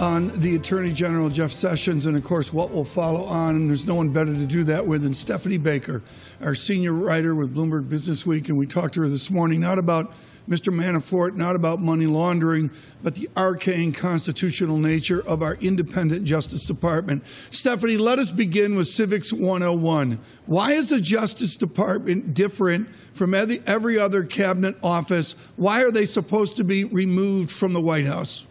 on the Attorney General Jeff Sessions, and of course, what will follow on. And there's no one better to do that with than Stephanie Baker, our senior writer with Bloomberg Business Week. And we talked to her this morning not about Mr. Manafort, not about money laundering, but the arcane constitutional nature of our independent Justice Department. Stephanie, let us begin with Civics 101. Why is the Justice Department different from every other cabinet office? Why are they supposed to be removed from the White House?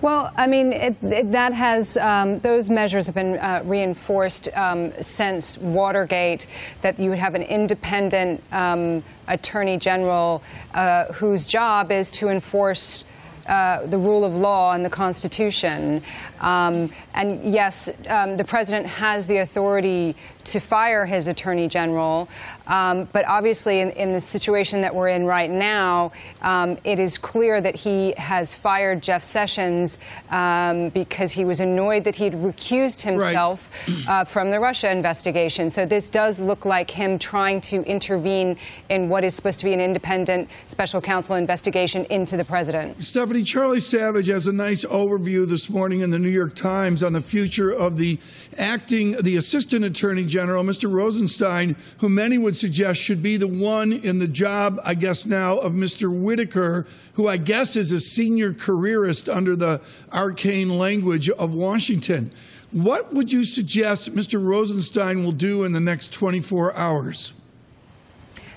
Well, I mean, it, it, that has um, those measures have been uh, reinforced um, since Watergate. That you would have an independent um, attorney general uh, whose job is to enforce. Uh, the rule of law and the Constitution. Um, and yes, um, the president has the authority to fire his attorney general. Um, but obviously, in, in, the situation that we're in right now, um, it is clear that he has fired Jeff Sessions um, because he was annoyed that he'd recused himself right. uh, from the Russia investigation. So this does look like him trying to intervene in what is supposed to be an independent special counsel investigation into the president. Stephanie, Charlie Savage has a nice overview this morning in the New York Times on the future of the acting, the assistant attorney general General, Mr. Rosenstein, who many would suggest should be the one in the job, I guess now, of Mr. Whitaker, who I guess is a senior careerist under the arcane language of Washington. What would you suggest Mr. Rosenstein will do in the next 24 hours?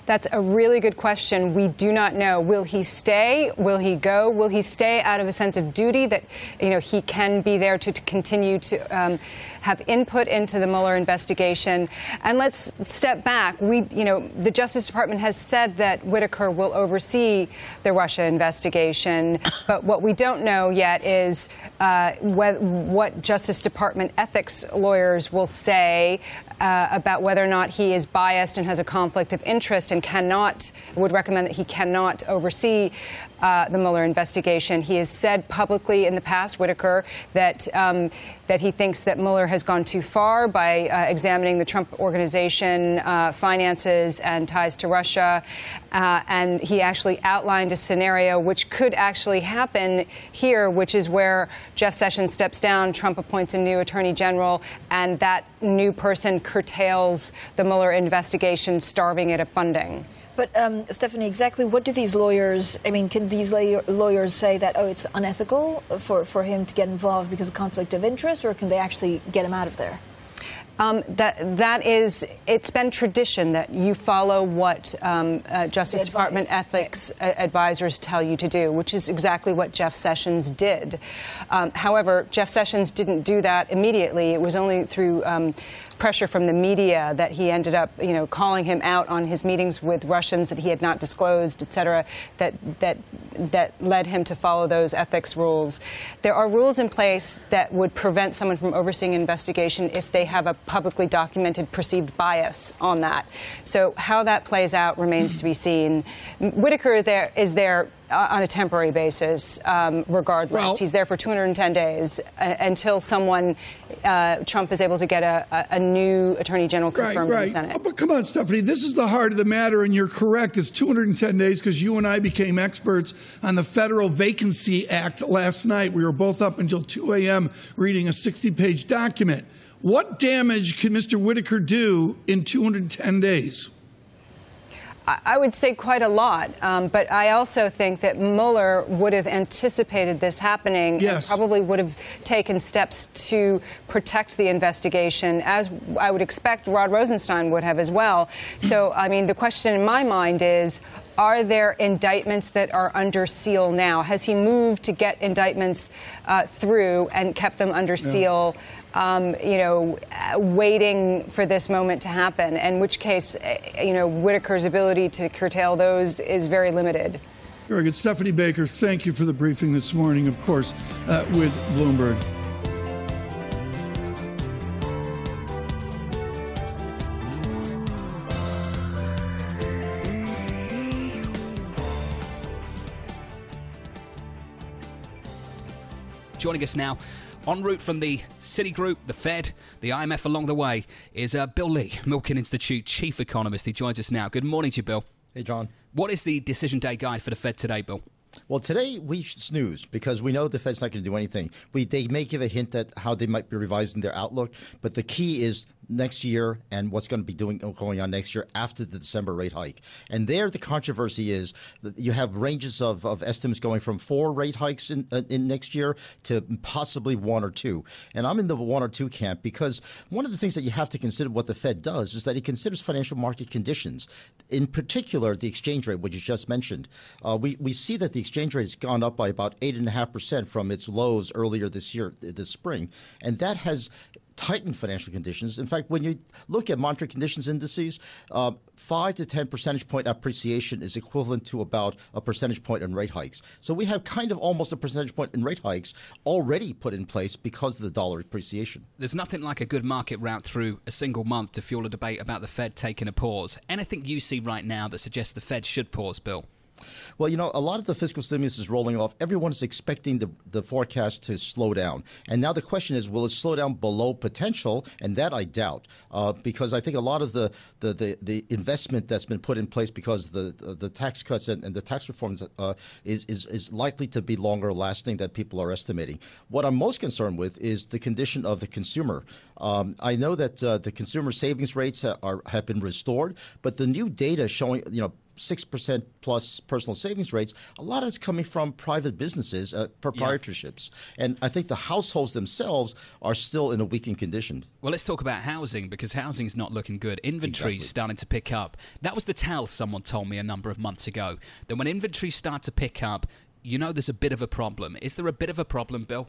That's a really good question. We do not know. Will he stay? Will he go? Will he stay out of a sense of duty that you know he can be there to, to continue to um, have input into the Mueller investigation? And let's step back. We, you know, the Justice Department has said that Whitaker will oversee the Russia investigation, but what we don't know yet is uh, what, what Justice Department ethics lawyers will say uh, about whether or not he is biased and has a conflict of interest and cannot, would recommend that he cannot oversee uh, the Mueller investigation. He has said publicly in the past, Whitaker, that um, that he thinks that Mueller has gone too far by uh, examining the Trump organization uh, finances and ties to Russia. Uh, and he actually outlined a scenario which could actually happen here, which is where Jeff Sessions steps down, Trump appoints a new attorney general, and that new person curtails the Mueller investigation, starving it of funding. But um, Stephanie, exactly what do these lawyers? I mean, can these lawyers say that oh, it's unethical for for him to get involved because of conflict of interest, or can they actually get him out of there? Um, that that is, it's been tradition that you follow what um, uh, Justice Department ethics yeah. advisors tell you to do, which is exactly what Jeff Sessions did. Um, however, Jeff Sessions didn't do that immediately. It was only through um, pressure from the media that he ended up, you know, calling him out on his meetings with Russians that he had not disclosed, et cetera, that, that, that led him to follow those ethics rules. There are rules in place that would prevent someone from overseeing an investigation if they have a publicly documented perceived bias on that. So how that plays out remains to be seen. Whitaker there is there on a temporary basis, um, regardless. Well, He's there for 210 days uh, until someone, uh, Trump, is able to get a, a, new attorney general confirmed right, right. in the Senate. But come on, Stephanie, this is the heart of the matter, and you're correct. It's 210 days because you and I became experts on the Federal Vacancy Act last night. We were both up until 2 a.m. reading a 60 page document. What damage can Mr. Whitaker do in 210 days? I would say quite a lot, um, but I also think that Mueller would have anticipated this happening yes. and probably would have taken steps to protect the investigation, as I would expect Rod Rosenstein would have as well. So, I mean, the question in my mind is are there indictments that are under seal now? Has he moved to get indictments uh, through and kept them under seal? um, you know, waiting for this moment to happen, in which case, eh, you know, Whitaker's ability to curtail those is very limited. Very good. Stephanie Baker, thank you for the briefing this morning, of course, uh, with Bloomberg. Joining us now en route from the Citigroup, the Fed, the IMF along the way, is uh, Bill Lee, Milken Institute chief economist. He joins us now. Good morning to you, Bill. Hey, John. What is the decision day guide for the Fed today, Bill? Well, today we snooze because we know the Fed's not going to do anything. We, they may give a hint at how they might be revising their outlook, but the key is next year and what's going to be doing going on next year after the December rate hike. And there, the controversy is that you have ranges of, of estimates going from four rate hikes in, uh, in next year to possibly one or two. And I'm in the one or two camp because one of the things that you have to consider what the Fed does is that it considers financial market conditions, in particular the exchange rate, which you just mentioned. Uh, we we see that the exchange rate has gone up by about eight and a half percent from its lows earlier this year, this spring, and that has tightened financial conditions. In fact, when you look at monetary conditions indices, uh, five to ten percentage point appreciation is equivalent to about a percentage point in rate hikes. So we have kind of almost a percentage point in rate hikes already put in place because of the dollar appreciation. There's nothing like a good market route through a single month to fuel a debate about the Fed taking a pause. Anything you see right now that suggests the Fed should pause, Bill? Well, you know, a lot of the fiscal stimulus is rolling off. Everyone is expecting the, the forecast to slow down. And now the question is, will it slow down below potential? And that I doubt, uh, because I think a lot of the, the, the, the, investment that's been put in place because the, the, the tax cuts and, and, the tax reforms uh, is, is, is likely to be longer lasting than people are estimating. What I'm most concerned with is the condition of the consumer. Um, I know that uh, the consumer savings rates are, have been restored, but the new data showing, you know, 6% plus personal savings rates, a lot of it's coming from private businesses, uh, proprietorships. Yeah. And I think the households themselves are still in a weakened condition. Well, let's talk about housing because housing's not looking good. Inventory's exactly. starting to pick up. That was the tell someone told me a number of months ago. That when inventory start to pick up, you know there's a bit of a problem. Is there a bit of a problem, Bill?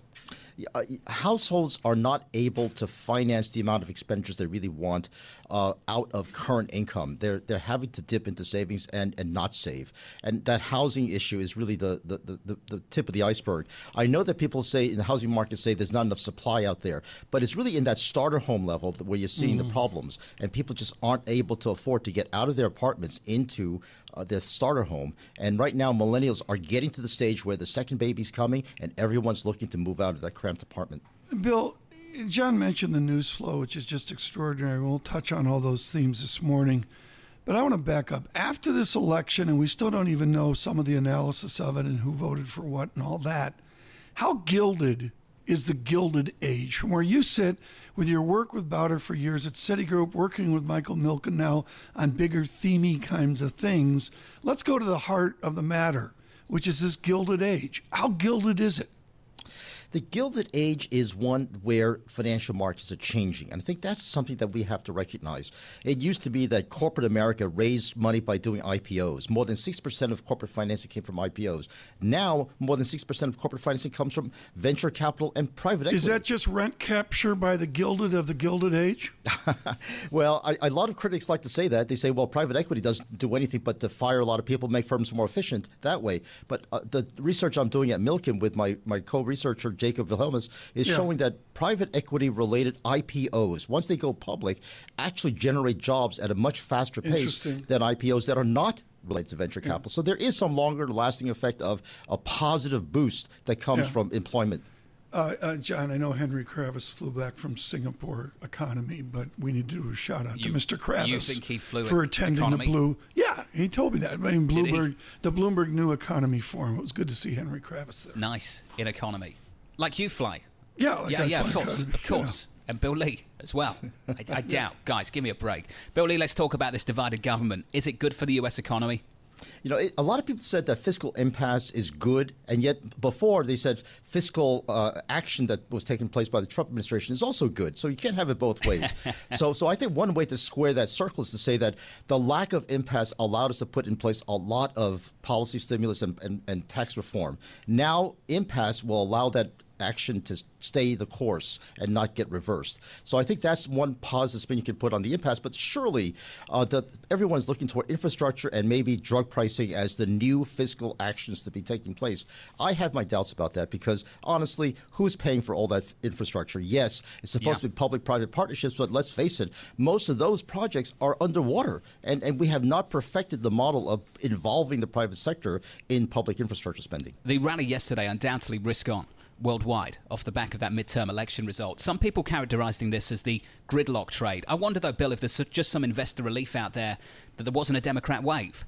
Uh, households are not able to finance the amount of expenditures they really want uh, out of current income. They're they're having to dip into savings and, and not save. And that housing issue is really the, the, the, the tip of the iceberg. I know that people say in the housing market say there's not enough supply out there, but it's really in that starter home level where you're seeing mm. the problems, and people just aren't able to afford to get out of their apartments into uh, their starter home. And right now, millennials are getting to the stage where the second baby's coming and everyone's looking to move out of that cramped apartment. Bill, John mentioned the news flow, which is just extraordinary. We'll touch on all those themes this morning. But I want to back up. After this election, and we still don't even know some of the analysis of it and who voted for what and all that, how gilded is the Gilded Age. From where you sit with your work with Bowder for years at Citigroup, working with Michael Milken now on bigger, themey kinds of things, let's go to the heart of the matter which is this Gilded Age. How gilded is it? The Gilded Age is one where financial markets are changing. And I think that's something that we have to recognize. It used to be that corporate America raised money by doing IPOs. More than 6% of corporate financing came from IPOs. Now, more than 6% of corporate financing comes from venture capital and private equity. Is that just rent capture by the Gilded of the Gilded Age? well, I, a lot of critics like to say that. They say, well, private equity doesn't do anything but to fire a lot of people, make firms more efficient that way. But uh, the research I'm doing at Milken with my, my co researcher, Jacob Wilhelmus, is yeah. showing that private equity related IPOs, once they go public, actually generate jobs at a much faster pace than IPOs that are not related to venture capital. Yeah. So there is some longer lasting effect of a positive boost that comes yeah. from employment. Uh, uh, John, I know Henry Kravis flew back from Singapore economy, but we need to do a shout out you, to Mr. Kravis. You think he flew for attending economy? the Blue? Yeah, he told me that. I mean, Bloomberg, the Bloomberg New Economy Forum. It was good to see Henry Kravis there. Nice in economy. Like you fly. Yeah, like yeah, yeah, of course, of course. And Bill Lee as well. I, I doubt. Guys, give me a break. Bill Lee, let's talk about this divided government. Is it good for the U.S. economy? You know, it, a lot of people said that fiscal impasse is good, and yet before they said fiscal uh, action that was taking place by the Trump administration is also good. So you can't have it both ways. so, so I think one way to square that circle is to say that the lack of impasse allowed us to put in place a lot of policy stimulus and, and, and tax reform. Now, impasse will allow that action to stay the course and not get reversed. So I think that's one positive spin you can put on the impasse. But surely, uh, the, everyone's looking toward infrastructure and maybe drug pricing as the new fiscal actions to be taking place. I have my doubts about that because honestly, who's paying for all that infrastructure? Yes, it's supposed yeah. to be public-private partnerships, but let's face it, most of those projects are underwater, and, and we have not perfected the model of involving the private sector in public infrastructure spending. The rally yesterday undoubtedly risk on worldwide off the back of that midterm election result. Some people characterizing this as the gridlock trade. I wonder, though, Bill, if there's just some investor relief out there that there wasn't a Democrat wave.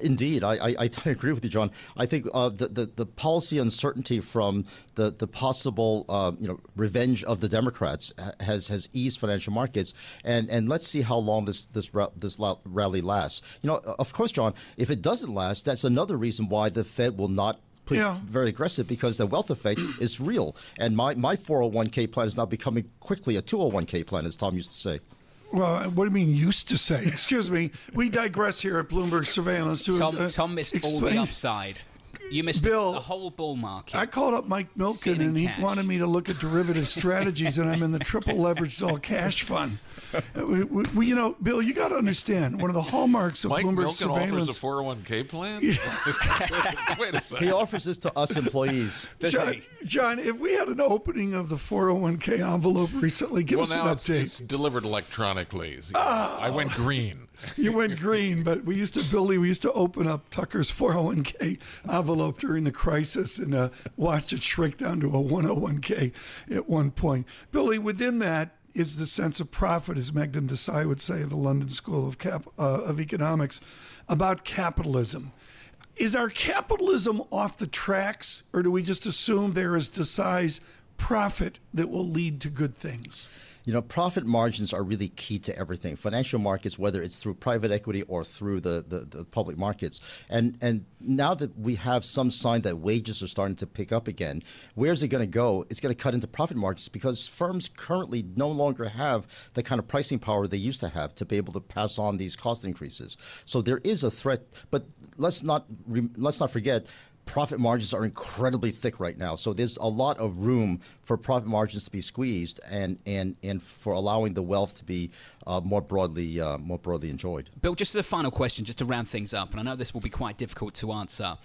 Indeed, I, I, I, agree with you, John. I think uh, the, the, the policy uncertainty from the the possible uh, you know revenge of the Democrats has has eased financial markets, and and let's see how long this this this rally lasts. You know, of course, John, if it doesn't last, that's another reason why the Fed will not yeah. very aggressive because the wealth effect is real. And my, my 401k plan is now becoming quickly a 201k plan, as Tom used to say. Well, what do you mean used to say? Excuse me. We digress here at Bloomberg Surveillance. To, Tom, uh, Tom missed explain. all the upside. You missed Bill, the whole bull market. I called up Mike Milken and he cash. wanted me to look at derivative strategies, and I'm in the triple leveraged all cash fund. Uh, we, we, you know, Bill, you got to understand one of the hallmarks of Mike Bloomberg Milken surveillance. offers a 401k plan. Yeah. Wait a second. He offers this to us employees. John, John, if we had an opening of the 401k envelope recently, give well, us an update. It's, it's delivered electronically. Oh. I went green. You went green, but we used to, Billy, we used to open up Tucker's 401k envelope during the crisis and uh, watched it shrink down to a 101k at one point. Billy, within that is the sense of profit, as Meghnad Desai would say of the London School of, Cap, uh, of Economics, about capitalism. Is our capitalism off the tracks, or do we just assume there is Desai's profit that will lead to good things? You know, profit margins are really key to everything. Financial markets, whether it's through private equity or through the, the, the, public markets. And and now that we have some sign that wages are starting to pick up again, where's it going to go? It's going to cut into profit margins because firms currently no longer have the kind of pricing power they used to have to be able to pass on these cost increases. So there is a threat, but let's not let's not forget profit margins are incredibly thick right now. So there's a lot of room for profit margins to be squeezed and and, and for allowing the wealth to be uh, more broadly uh, more broadly enjoyed. Bill, just as a final question, just to round things up, and I know this will be quite difficult to answer,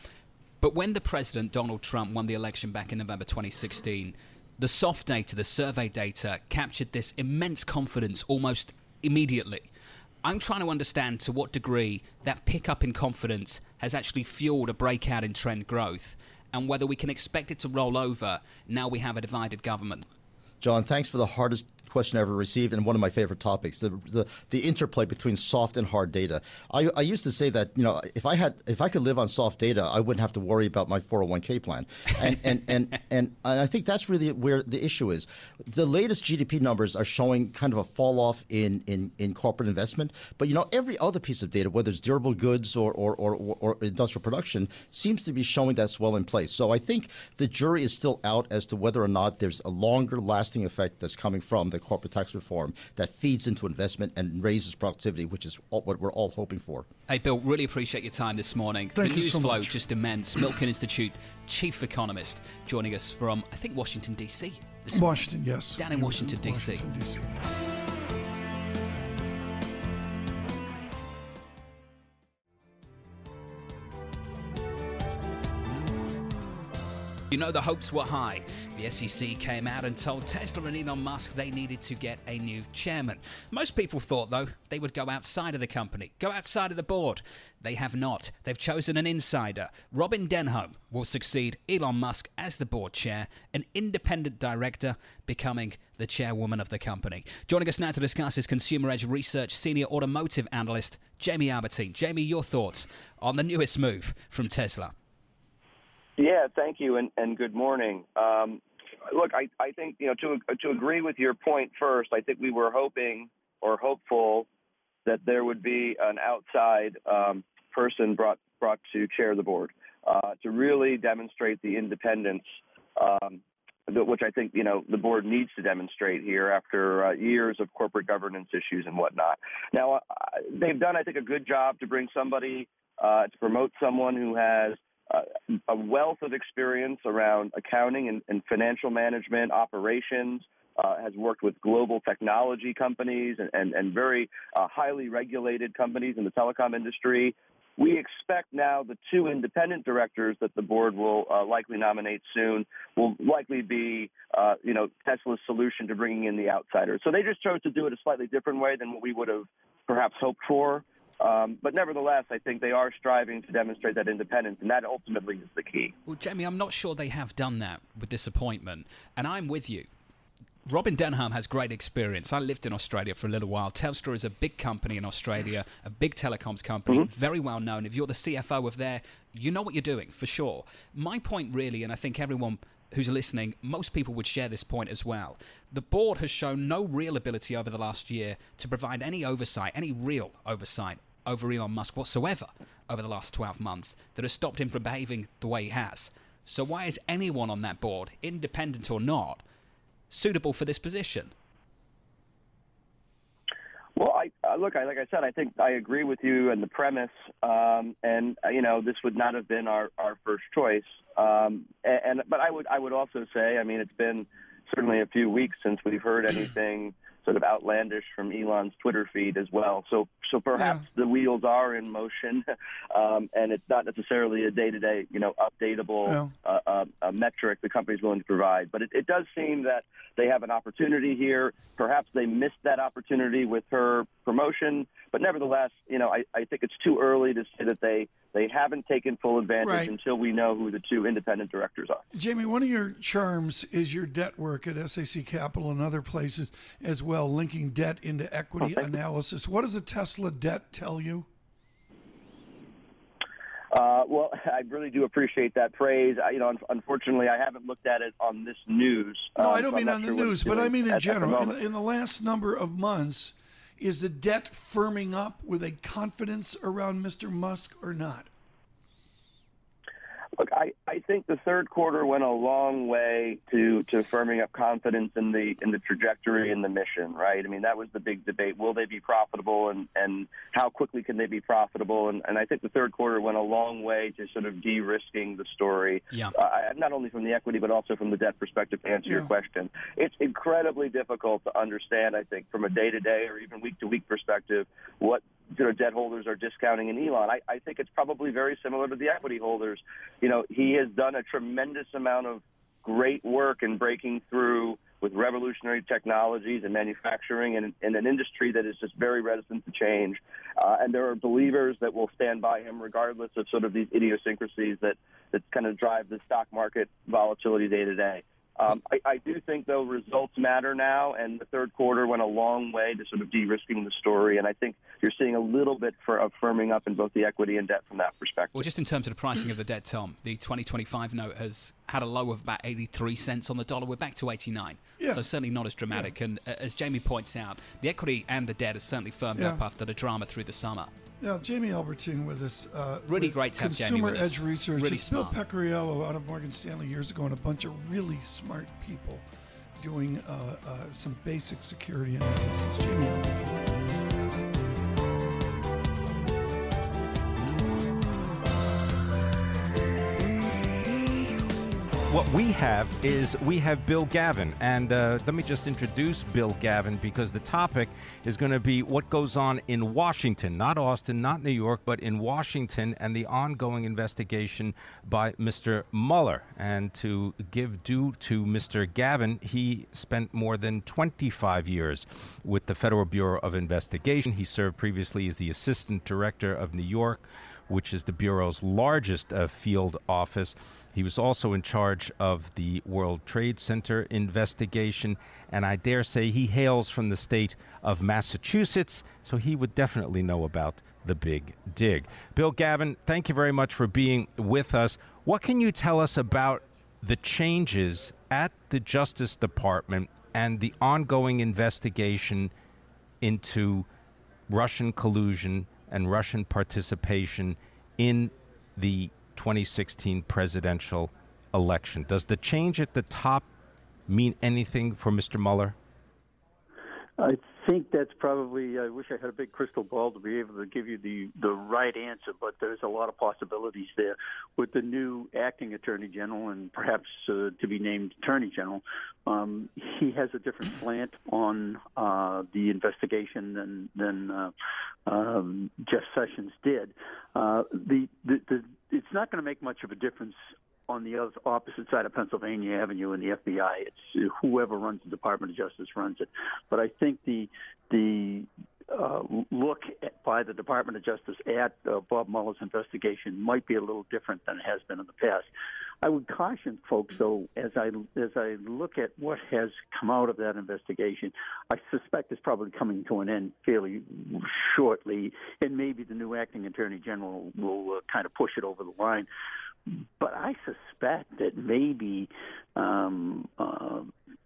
but when the president Donald Trump won the election back in November 2016. The soft data, the survey data, captured this immense confidence almost immediately. I'm trying to understand to what degree that pickup in confidence has actually fueled a breakout in trend growth and whether we can expect it to roll over now we have a divided government. John, thanks for the hardest question I ever received and one of my favorite topics the, the, the interplay between soft and hard data. I, I used to say that you know if I had if I could live on soft data, I wouldn't have to worry about my 401k plan, and and, and, and, and I think that's really where the issue is. The latest GDP numbers are showing kind of a fall off in, in, in corporate investment, but you know every other piece of data, whether it's durable goods or or, or, or industrial production, seems to be showing that's well in place. So I think the jury is still out as to whether or not there's a longer lasting effect that's coming from the corporate tax reform that feeds into investment and raises productivity, which is what we're all hoping for. Hey, Bill, really appreciate your time this morning. Thank the news so flow much. just immense. Milken Institute chief economist joining us from, I think, Washington, D.C. Washington, yes. Down in Washington, D.C. Washington, D.C. You know, the hopes were high. The SEC came out and told Tesla and Elon Musk they needed to get a new chairman. Most people thought, though, they would go outside of the company, go outside of the board. They have not. They've chosen an insider. Robyn Denholm will succeed Elon Musk as the board chair, an independent director becoming the chairwoman of the company. Joining us now to discuss is Consumer Edge Research Senior Automotive Analyst Jamie Albertine. Jamie, your thoughts on the newest move from Tesla? Yeah, thank you, and, and good morning. Um, look, I, I think you know to to agree with your point first. I think we were hoping or hopeful that there would be an outside um, person brought brought to chair the board uh, to really demonstrate the independence, um, which I think you know the board needs to demonstrate here after uh, years of corporate governance issues and whatnot. Now uh, they've done, I think, a good job to bring somebody uh, to promote someone who has a wealth of experience around accounting and, and financial management, operations, uh, has worked with global technology companies and, and, and very uh, highly regulated companies in the telecom industry. We expect now the two independent directors that the board will uh, likely nominate soon will likely be, uh, you know, Tesla's solution to bringing in the outsiders. So they just chose to do it a slightly different way than what we would have perhaps hoped for. Um, but nevertheless, I think they are striving to demonstrate that independence, and that ultimately is the key. Well, Jamie, I'm not sure they have done that with this appointment, and I'm with you. Robyn Denholm has great experience. I lived in Australia for a little while. Telstra is a big company in Australia, a big telecoms company, mm-hmm. very well known. If you're the CFO of there, you know what you're doing for sure. My point, really, and I think everyone who's listening, most people would share this point as well. The board has shown no real ability over the last year to provide any oversight, any real oversight over Elon Musk whatsoever over the last 12 months that has stopped him from behaving the way he has. So, why is anyone on that board, independent or not, suitable for this position? Well, I uh, look. I like I said, I think I agree with you and the premise. Um, and uh, you know, this would not have been our, our first choice. Um, and, and but I would I would also say, I mean, it's been certainly a few weeks since we've heard anything sort of outlandish from Elon's Twitter feed as well. So, so perhaps yeah. the wheels are in motion, um, and it's not necessarily a day-to-day, you know, updatable yeah. uh, uh, metric the company's willing to provide. But it, it does seem that they have an opportunity here. Perhaps they missed that opportunity with her promotion, but nevertheless, you know, I, I think it's too early to say that they they haven't taken full advantage right. until we know who the two independent directors are. Jamie, one of your charms is your debt work at SAC Capital and other places as well, linking debt into equity okay. analysis. What does a Tesla debt tell you? Uh, well, I really do appreciate that praise. I, you know, unfortunately, I haven't looked at it on this news. No, um, I don't so mean on the news, but I mean in general. In, in the last number of months, is the debt firming up with a confidence around Mr. Musk or not? Look, I, I think the third quarter went a long way to, to firming up confidence in the in the trajectory and the mission, right? I mean, that was the big debate. Will they be profitable and, and how quickly can they be profitable? And, and I think the third quarter went a long way to sort of de-risking the story, yeah. uh, not only from the equity but also from the debt perspective to answer yeah. your question. It's incredibly difficult to understand, I think, from a day-to-day or even week-to-week perspective, what you know, debt holders are discounting in Elon. I, I think it's probably very similar to the equity holders. You know, he has done a tremendous amount of great work in breaking through with revolutionary technologies and manufacturing in, in an industry that is just very reticent to change. Uh, and there are believers that will stand by him regardless of sort of these idiosyncrasies that, that kind of drive the stock market volatility day to day. Um, I, I do think, though, results matter now, and the third quarter went a long way to sort of de-risking the story. And I think you're seeing a little bit for, of firming up in both the equity and debt from that perspective. Well, just in terms of the pricing of the debt, Tom, the 2025 note has had a low of about 83 cents on the dollar. We're back to 89, yeah. so certainly not as dramatic. Yeah. And uh, as Jamie points out, the equity and the debt has certainly firmed yeah. up after the drama through the summer. Yeah, Jamie Albertine with us. Uh, really with great to have Consumer Jamie Edge Research. Really it's Bill Pecoriello out of Morgan Stanley years ago, and a bunch of really smart people doing uh, uh, some basic security analysis. Jamie Albertine. What we have is we have Bill Gavin. And uh, let me just introduce Bill Gavin because the topic is going to be what goes on in Washington, not Austin, not New York, but in Washington and the ongoing investigation by Mr. Mueller. And to give due to Mr. Gavin, he spent more than 25 years with the Federal Bureau of Investigation. He served previously as the Assistant Director of New York, which is the Bureau's largest uh, field office. He was also in charge of the World Trade Center investigation, and I dare say he hails from the state of Massachusetts, so he would definitely know about the big dig. Bill Gavin, thank you very much for being with us. What can you tell us about the changes at the Justice Department and the ongoing investigation into Russian collusion and Russian participation in the 2016 presidential election. Does the change at the top mean anything for Mr. Mueller? I think that's probably. I wish I had a big crystal ball to be able to give you the the right answer, but there's a lot of possibilities there with the new acting attorney general and perhaps uh, to be named attorney general. Um, he has a different slant on uh, the investigation than than uh, um, Jeff Sessions did. Uh, the, the the it's not going to make much of a difference on the opposite side of Pennsylvania Avenue in the FBI. It's whoever runs the Department of Justice runs it. But I think the the uh, look at, by the Department of Justice at uh, Bob Mueller's investigation might be a little different than it has been in the past. I would caution folks, though, as I as I look at what has come out of that investigation, I suspect it's probably coming to an end fairly shortly, and maybe the new acting attorney general will uh, kind of push it over the line. But I suspect that maybe um, uh,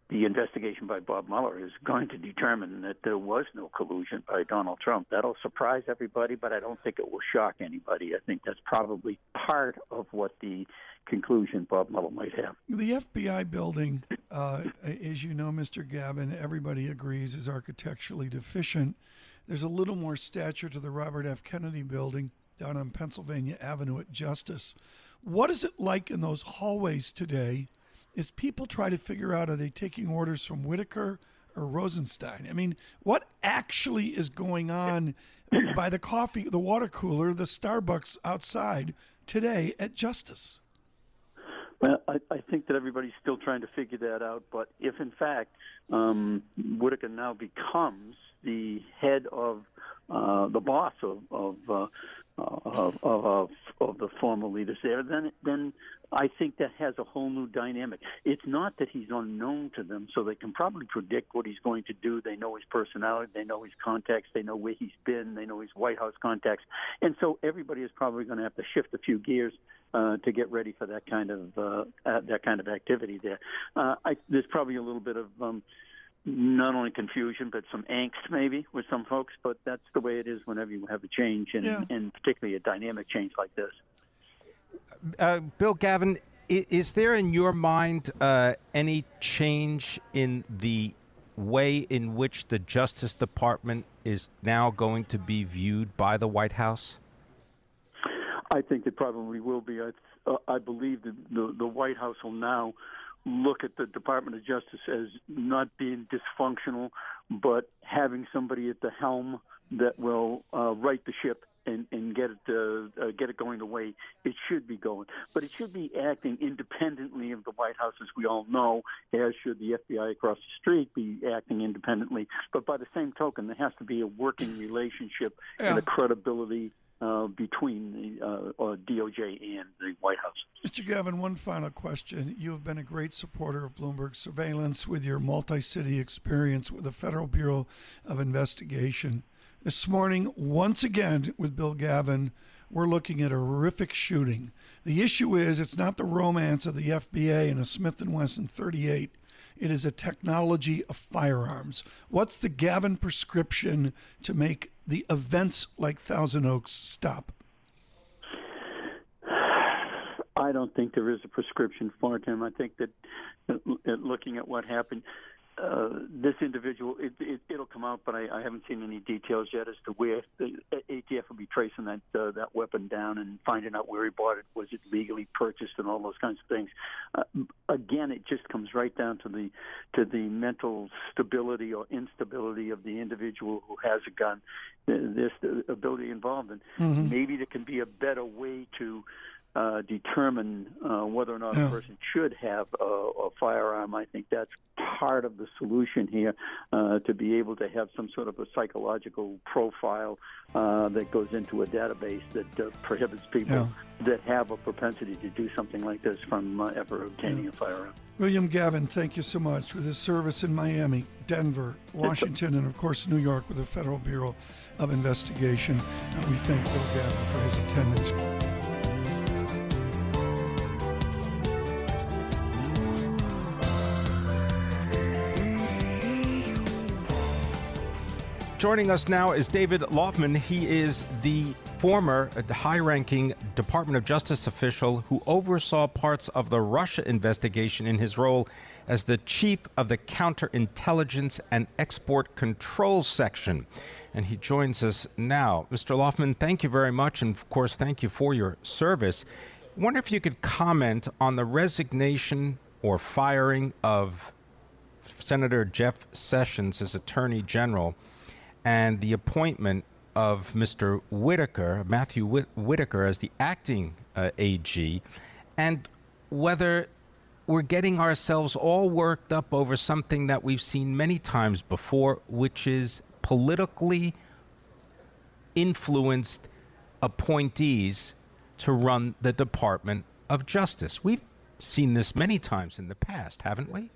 the investigation by Bob Mueller is going to determine that there was no collusion by Donald Trump. That'll surprise everybody, but I don't think it will shock anybody. I think that's probably part of what the conclusion Bob Mueller might have. The FBI building, uh, as you know, Mr. Gavin, everybody agrees is architecturally deficient. There's a little more stature to the Robert F. Kennedy building down on Pennsylvania Avenue at Justice. What is it like in those hallways today? is people try to figure out are they taking orders from Whitaker or Rosenstein? I mean, what actually is going on by the coffee, the water cooler, the Starbucks outside today at Justice? Well, I, I think that everybody's still trying to figure that out. But if, in fact, um, Whitaker now becomes the head of uh, the boss of of, uh, of, of of the former leaders there, then then I think that has a whole new dynamic. It's not that he's unknown to them, so they can probably predict what he's going to do. They know his personality, they know his contacts, they know where he's been, they know his White House contacts, and so everybody is probably going to have to shift a few gears uh, to get ready for that kind of uh, uh, that kind of activity there. Uh, I, there's probably a little bit of um, not only confusion but some angst maybe with some folks, but that's the way it is whenever you have a change, and, yeah. and particularly a dynamic change like this. Uh, Bill Gavin, is there in your mind uh, any change in the way in which the Justice Department is now going to be viewed by the White House? I think it probably will be. I, uh, I believe that the, the White House will now look at the Department of Justice as not being dysfunctional, but having somebody at the helm that will uh, right the ship and, and get it uh, uh, get it going the way it should be going. But it should be acting independently of the White House, as we all know, as should the FBI across the street be acting independently. But by the same token, there has to be a working relationship yeah. and a credibility uh, between the uh, DOJ and the White House. Mr. Gavin, one final question. You have been a great supporter of Bloomberg surveillance with your multi city experience with the Federal Bureau of Investigation. This morning, once again, with Bill Gavin, we're looking at a horrific shooting. The issue is it's not the romance of the FBA and a Smith & Wesson 38. It is a technology of firearms. What's the Gavin prescription to make the events like Thousand Oaks stop? I don't think there is a prescription for it, Tim. I think that uh, looking at what happened, uh, this individual, it, it, it'll come out, but I, I haven't seen any details yet as to where the ATF will be tracing that uh, that weapon down and finding out where he bought it, was it legally purchased, and all those kinds of things. Uh, again, it just comes right down to the to the mental stability or instability of the individual who has a gun. this ability involved, and mm-hmm. maybe there can be a better way to uh, determine uh, whether or not yeah. a person should have a, a, firearm. I think that's part of the solution here uh, to be able to have some sort of a psychological profile uh, that goes into a database that uh, prohibits people yeah. that have a propensity to do something like this from uh, ever obtaining yeah. a firearm. William Gavin, thank you so much for his service in Miami, Denver, Washington, and of course New York with the Federal Bureau of Investigation. And we thank Bill Gavin for his attendance. Joining us now is David Laufman. He is the former uh, high ranking Department of Justice official who oversaw parts of the Russia investigation in his role as the chief of the Counterintelligence and Export Control Section. And he joins us now. Mr. Laufman, thank you very much. And of course, thank you for your service. I wonder if you could comment on the resignation or firing of Senator Jeff Sessions as Attorney General and the appointment of Mr. Whitaker, Matthew Whit- Whitaker, as the acting uh, AG, and whether we're getting ourselves all worked up over something that we've seen many times before, which is politically influenced appointees to run the Department of Justice. We've seen this many times in the past, haven't we?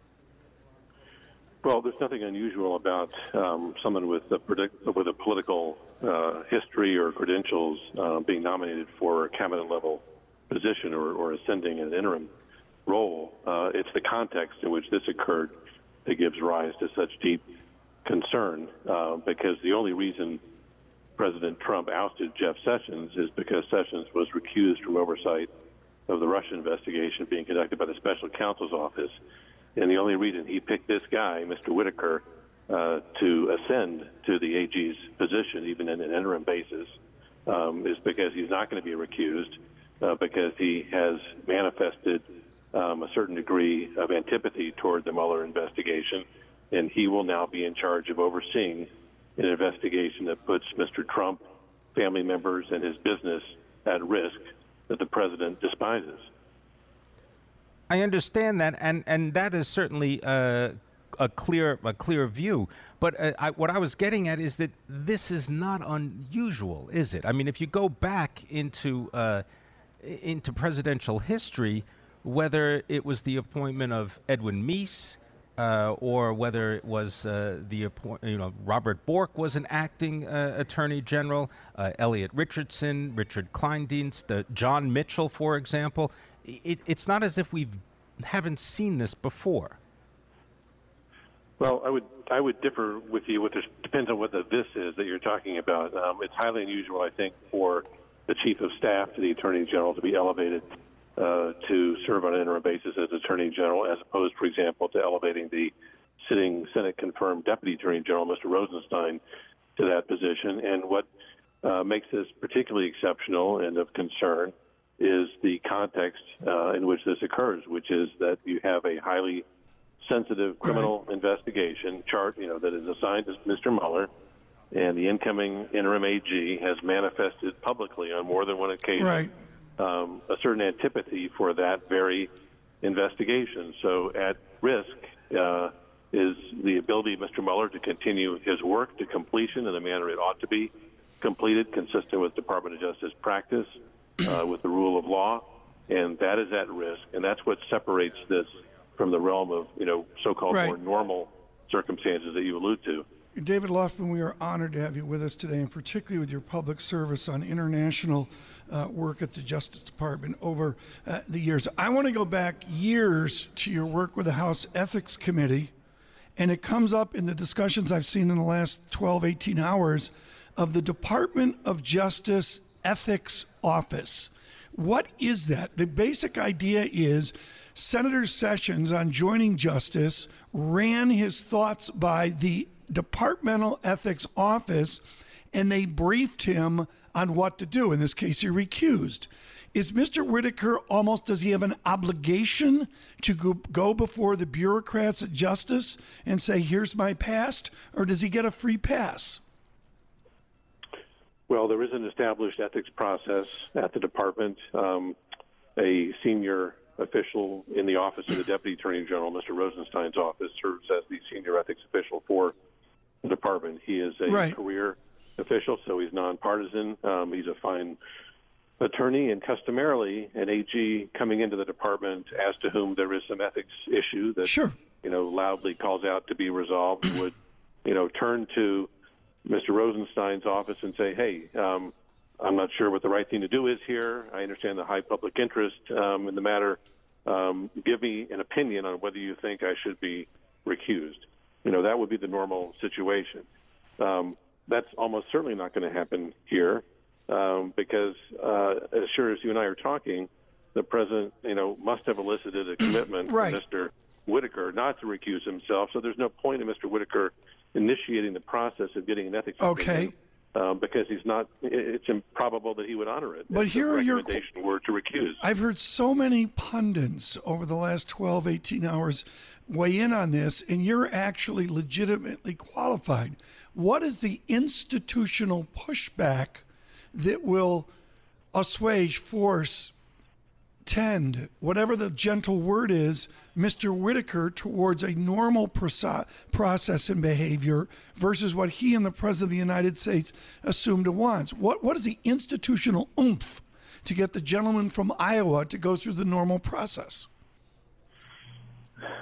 Well, there's nothing unusual about um, someone with a, predict- with a political uh, history or credentials uh, being nominated for a cabinet level position or, or ascending an interim role. Uh, it's the context in which this occurred that gives rise to such deep concern uh, because the only reason President Trump ousted Jeff Sessions is because Sessions was recused from oversight of the Russia investigation being conducted by the special counsel's office. And the only reason he picked this guy, Mr. Whitaker, uh, to ascend to the AG's position, even in an interim basis, um, is because he's not going to be recused, uh, because he has manifested um, a certain degree of antipathy toward the Mueller investigation, and he will now be in charge of overseeing an investigation that puts Mr. Trump, family members, and his business at risk that the president despises. I understand that, and, and that is certainly uh, a clear a clear view. But uh, I, what I was getting at is that this is not unusual, is it? I mean, if you go back into uh, into presidential history, whether it was the appointment of Edwin Meese uh, or whether it was uh, the you know Robert Bork was an acting uh, attorney general, Elliot Richardson, Richard Kleindienst, John Mitchell, for example. It, it's not as if we haven't seen this before. Well, I would I would differ with you. With this depends on what the this is that you're talking about. Um, it's highly unusual, I think, for the chief of staff to the attorney general to be elevated uh, to serve on an interim basis as Attorney General, as opposed, for example, to elevating the sitting Senate confirmed Deputy Attorney General, Mr. Rosenstein, to that position. And what uh, makes this particularly exceptional and of concern is the context uh, in which this occurs, which is that you have a highly sensitive criminal right. investigation chart, you know, that is assigned to Mr. Mueller, and the incoming interim AG has manifested publicly on more than one occasion right um, a certain antipathy for that very investigation. So at risk uh, is the ability of Mr. Mueller to continue his work to completion in the manner it ought to be completed, consistent with Department of Justice practice, uh, with the rule of law, and that is at risk. And that's what separates this from the realm of you know so-called right. more normal circumstances that you allude to. David Laufman, we are honored to have you with us today, and particularly with your public service on international uh, work at the Justice Department over uh, the years. I want to go back years to your work with the House Ethics Committee, and it comes up in the discussions I've seen in the last 12, 18 hours of the Department of Justice Ethics Office. What is that? The basic idea is Senator Sessions, on joining Justice, ran his thoughts by the Departmental Ethics Office and they briefed him on what to do. In this case, he recused. Is Mr. Whitaker almost, does he have an obligation to go, go before the bureaucrats at justice and say, here's my past, or does he get a free pass? Well, there is an established ethics process at the department. Um, a senior official in the office of the Deputy Attorney General, Mr. Rosenstein's office, serves as the senior ethics official for the department. He is a right. career official, so he's nonpartisan. Um, he's a fine attorney, and customarily, an AG coming into the department as to whom there is some ethics issue that sure. you know loudly calls out to be resolved would you know turn to Mr. Rosenstein's office and say, "Hey, um, I'm not sure what the right thing to do is here. I understand the high public interest um, in the matter. Um, give me an opinion on whether you think I should be recused." You know that would be the normal situation. Um, that's almost certainly not going to happen here um, because, uh, as sure as you and I are talking, the president, you know, must have elicited a commitment right. from Mr. Whitaker not to recuse himself. So there's no point in Mr. Whitaker initiating the process of getting an ethics okay. Opinion, um, because he's not. It's improbable that he would honor it. But here are your recommendation were to recuse. I've heard so many pundits over the last 12, 18 hours weigh in on this, and you're actually legitimately qualified. What is the institutional pushback that will assuage, force, tend, whatever the gentle word is, Mr. Whitaker towards a normal proce- process and behavior versus what he and the President of the United States assumed it wants? What, what is the institutional oomph to get the gentleman from Iowa to go through the normal process?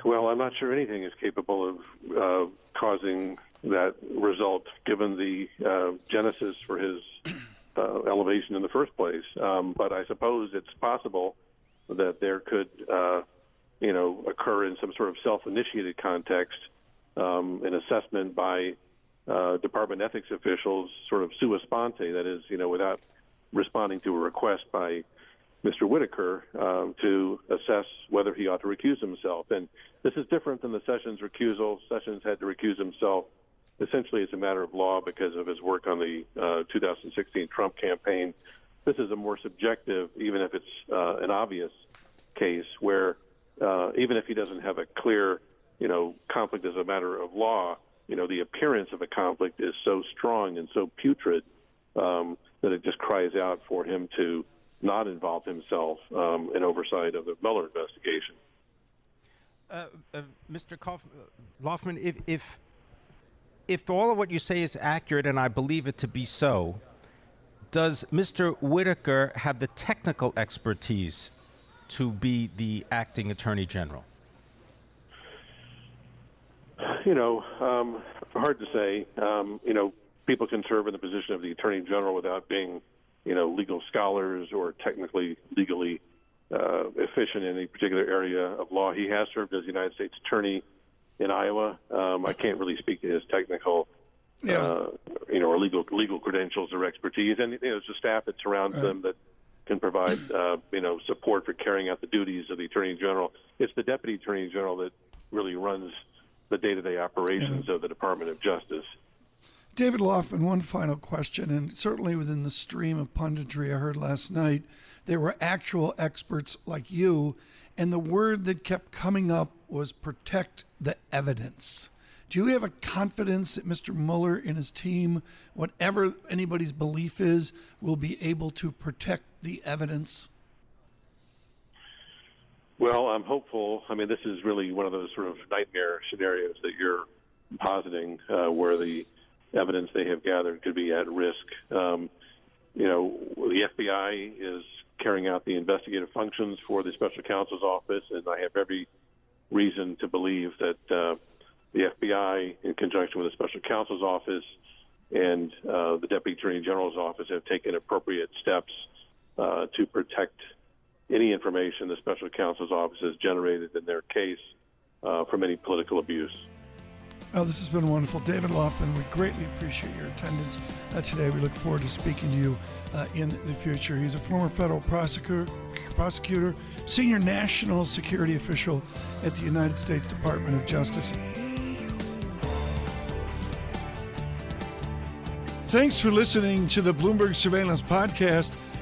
Well, I'm not sure anything is capable of uh, causing that result, given the uh, genesis for his uh, elevation in the first place. Um, but I suppose it's possible that there could, uh, you know, occur in some sort of self-initiated context, um, an assessment by uh, department ethics officials, sort of sua sponte, that is, you know, without responding to a request by Mr. Whitaker um, to assess whether he ought to recuse himself. And this is different than the Sessions recusal. Sessions had to recuse himself essentially as a matter of law because of his work on the uh, 2016 Trump campaign. This is a more subjective, even if it's uh, an obvious case, where uh, even if he doesn't have a clear, you know, conflict as a matter of law, you know, the appearance of a conflict is so strong and so putrid um, that it just cries out for him to not involve himself um, in oversight of the Mueller investigation. Uh, uh, Mr. Kauf- Laufman, if, if if all of what you say is accurate, and I believe it to be so, does Mr. Whitaker have the technical expertise to be the acting attorney general? You know, um, hard to say. Um, you know, people can serve in the position of the attorney general without being, you know, legal scholars or technically legally uh, efficient in any particular area of law. He has served as the United States attorney in Iowa. Um, I can't really speak to his technical, yeah. uh, you know, or legal legal credentials or expertise, and you know, there's a staff that surrounds right. them that can provide, uh, you know, support for carrying out the duties of the attorney general. It's the deputy attorney general that really runs the day-to-day operations yeah. of the Department of Justice. David Laufman, one final question, and certainly within the stream of punditry I heard last night, there were actual experts like you and the word that kept coming up was protect the evidence. Do you have a confidence that Mr. Mueller and his team, whatever anybody's belief is, will be able to protect the evidence? Well, I'm hopeful. I mean, this is really one of those sort of nightmare scenarios that you're positing, uh, where the evidence they have gathered could be at risk. Um, you know, the FBI is carrying out the investigative functions for the special counsel's office, and I have every reason to believe that uh, the FBI, in conjunction with the special counsel's office and uh, the deputy attorney general's office, have taken appropriate steps uh, to protect any information the special counsel's office has generated in their case uh, from any political abuse. Well, this has been wonderful. David Laufman, we greatly appreciate your attendance uh, today. We look forward to speaking to you uh, in the future. He's a former federal prosecutor, prosecutor, senior national security official at the United States Department of Justice. Thanks for listening to the Bloomberg Surveillance Podcast.